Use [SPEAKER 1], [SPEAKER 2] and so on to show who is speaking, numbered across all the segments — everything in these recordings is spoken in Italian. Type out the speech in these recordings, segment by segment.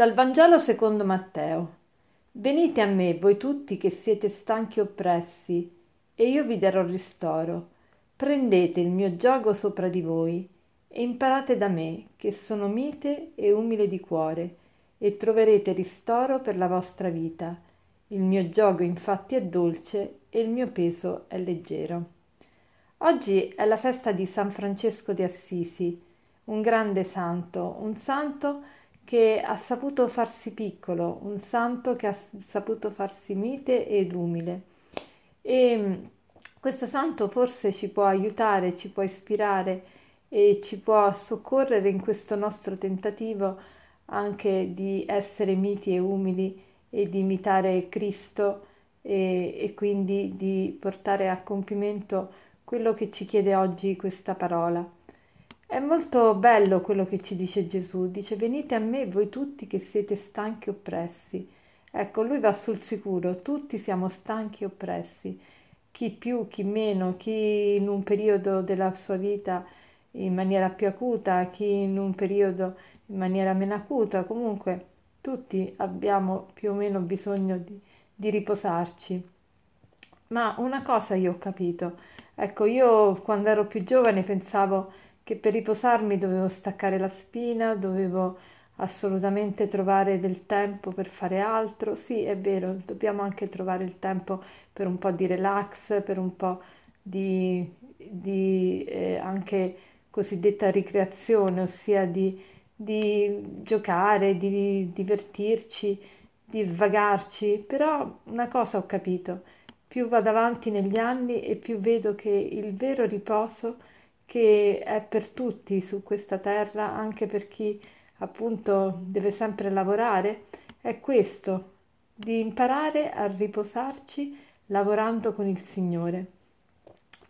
[SPEAKER 1] Dal Vangelo secondo Matteo. Venite a me, voi tutti che siete stanchi e oppressi, e io vi darò ristoro. Prendete il mio gioco sopra di voi e imparate da me, che sono mite e umile di cuore, e troverete ristoro per la vostra vita. Il mio gioco infatti è dolce e il mio peso è leggero. Oggi è la festa di San Francesco di Assisi, un grande santo, un santo che ha saputo farsi piccolo, un santo che ha saputo farsi mite ed umile. E mm, questo santo forse ci può aiutare, ci può ispirare e ci può soccorrere in questo nostro tentativo anche di essere miti e umili e di imitare Cristo e, e quindi di portare a compimento quello che ci chiede oggi questa parola. È molto bello quello che ci dice Gesù, dice venite a me voi tutti che siete stanchi e oppressi. Ecco, lui va sul sicuro, tutti siamo stanchi e oppressi, chi più, chi meno, chi in un periodo della sua vita in maniera più acuta, chi in un periodo in maniera meno acuta, comunque tutti abbiamo più o meno bisogno di, di riposarci. Ma una cosa io ho capito, Ecco, io quando ero più giovane pensavo che per riposarmi dovevo staccare la spina, dovevo assolutamente trovare del tempo per fare altro. Sì, è vero, dobbiamo anche trovare il tempo per un po' di relax, per un po' di, di eh, anche cosiddetta ricreazione, ossia di, di giocare, di divertirci, di svagarci. Però una cosa ho capito più vado avanti negli anni e più vedo che il vero riposo che è per tutti su questa terra, anche per chi appunto deve sempre lavorare, è questo, di imparare a riposarci lavorando con il Signore.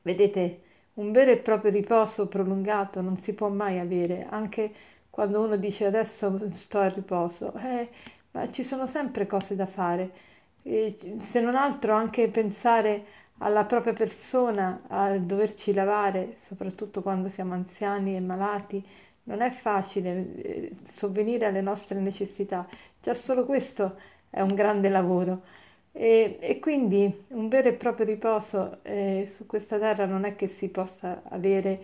[SPEAKER 1] Vedete, un vero e proprio riposo prolungato non si può mai avere, anche quando uno dice adesso sto a riposo, eh, ma ci sono sempre cose da fare e se non altro anche pensare alla propria persona, a doverci lavare, soprattutto quando siamo anziani e malati, non è facile eh, sovvenire alle nostre necessità. Già solo questo è un grande lavoro. E, e quindi un vero e proprio riposo eh, su questa terra non è che si possa avere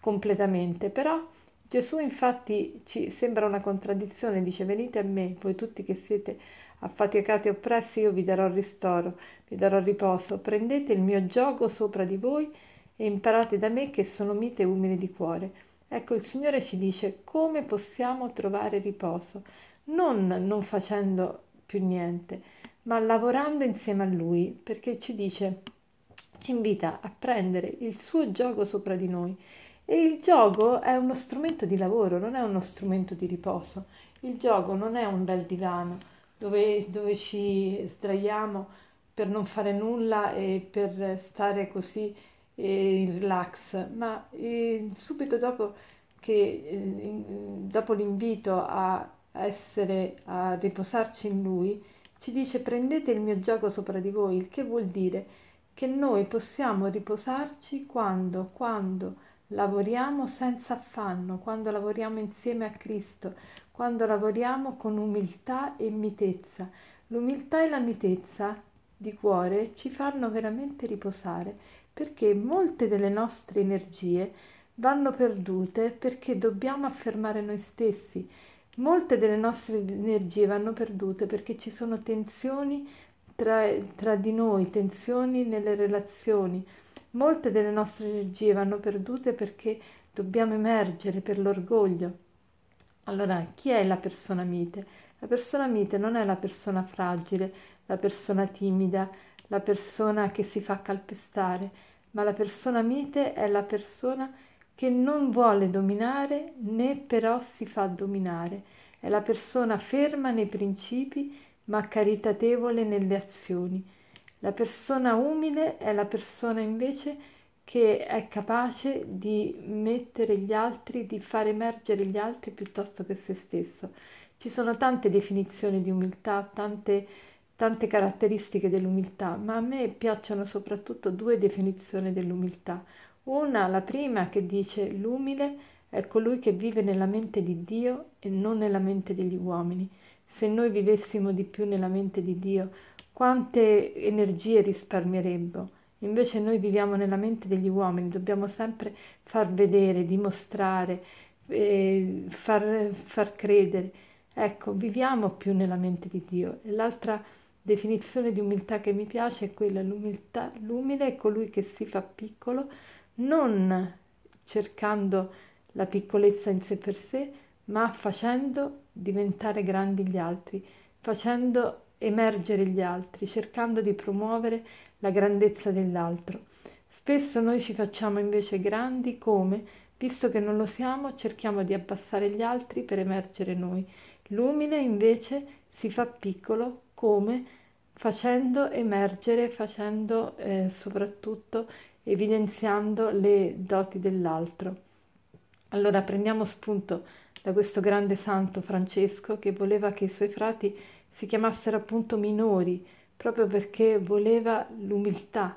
[SPEAKER 1] completamente, però Gesù infatti ci sembra una contraddizione, dice venite a me, voi tutti che siete affaticati e oppressi, io vi darò ristoro, vi darò riposo. Prendete il mio gioco sopra di voi e imparate da me che sono mite e umile di cuore. Ecco, il Signore ci dice come possiamo trovare riposo, non non facendo più niente, ma lavorando insieme a Lui, perché ci dice, ci invita a prendere il suo gioco sopra di noi. E il gioco è uno strumento di lavoro, non è uno strumento di riposo. Il gioco non è un bel divano, dove, dove ci sdraiamo per non fare nulla e per stare così in relax, ma subito dopo, che, eh, dopo l'invito a essere, a riposarci in Lui, ci dice prendete il mio gioco sopra di voi, il che vuol dire che noi possiamo riposarci quando, quando lavoriamo senza affanno, quando lavoriamo insieme a Cristo, quando lavoriamo con umiltà e mitezza. L'umiltà e la mitezza di cuore ci fanno veramente riposare perché molte delle nostre energie vanno perdute perché dobbiamo affermare noi stessi. Molte delle nostre energie vanno perdute perché ci sono tensioni tra, tra di noi, tensioni nelle relazioni. Molte delle nostre energie vanno perdute perché dobbiamo emergere per l'orgoglio allora, chi è la persona mite? La persona mite non è la persona fragile, la persona timida, la persona che si fa calpestare, ma la persona mite è la persona che non vuole dominare né però si fa dominare. È la persona ferma nei principi ma caritatevole nelle azioni. La persona umile è la persona invece che è capace di mettere gli altri, di far emergere gli altri piuttosto che se stesso. Ci sono tante definizioni di umiltà, tante, tante caratteristiche dell'umiltà, ma a me piacciono soprattutto due definizioni dell'umiltà. Una, la prima, che dice l'umile è colui che vive nella mente di Dio e non nella mente degli uomini. se noi vivessimo di più nella mente di Dio, quante energie risparmieremmo. Invece noi viviamo nella mente degli uomini, dobbiamo sempre far vedere, dimostrare, eh, far, far credere. Ecco, viviamo più nella mente di Dio. E l'altra definizione di umiltà che mi piace è quella, l'umiltà, l'umile è colui che si fa piccolo, non cercando la piccolezza in sé per sé, ma facendo diventare grandi gli altri, facendo emergere gli altri, cercando di promuovere la grandezza dell'altro. Spesso noi ci facciamo invece grandi come, visto che non lo siamo, cerchiamo di abbassare gli altri per emergere noi. L'umile invece si fa piccolo come facendo emergere, facendo eh, soprattutto evidenziando le doti dell'altro. Allora prendiamo spunto da questo grande santo Francesco che voleva che i suoi frati si chiamassero appunto minori, proprio perché voleva l'umiltà.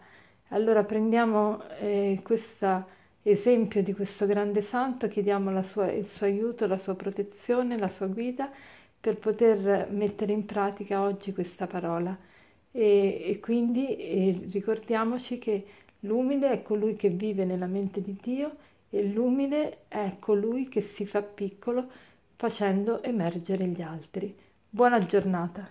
[SPEAKER 1] Allora prendiamo eh, questo esempio di questo grande santo, chiediamo sua, il suo aiuto, la sua protezione, la sua guida per poter mettere in pratica oggi questa parola. E, e quindi e ricordiamoci che l'umile è colui che vive nella mente di Dio e l'umile è colui che si fa piccolo facendo emergere gli altri. Buona giornata.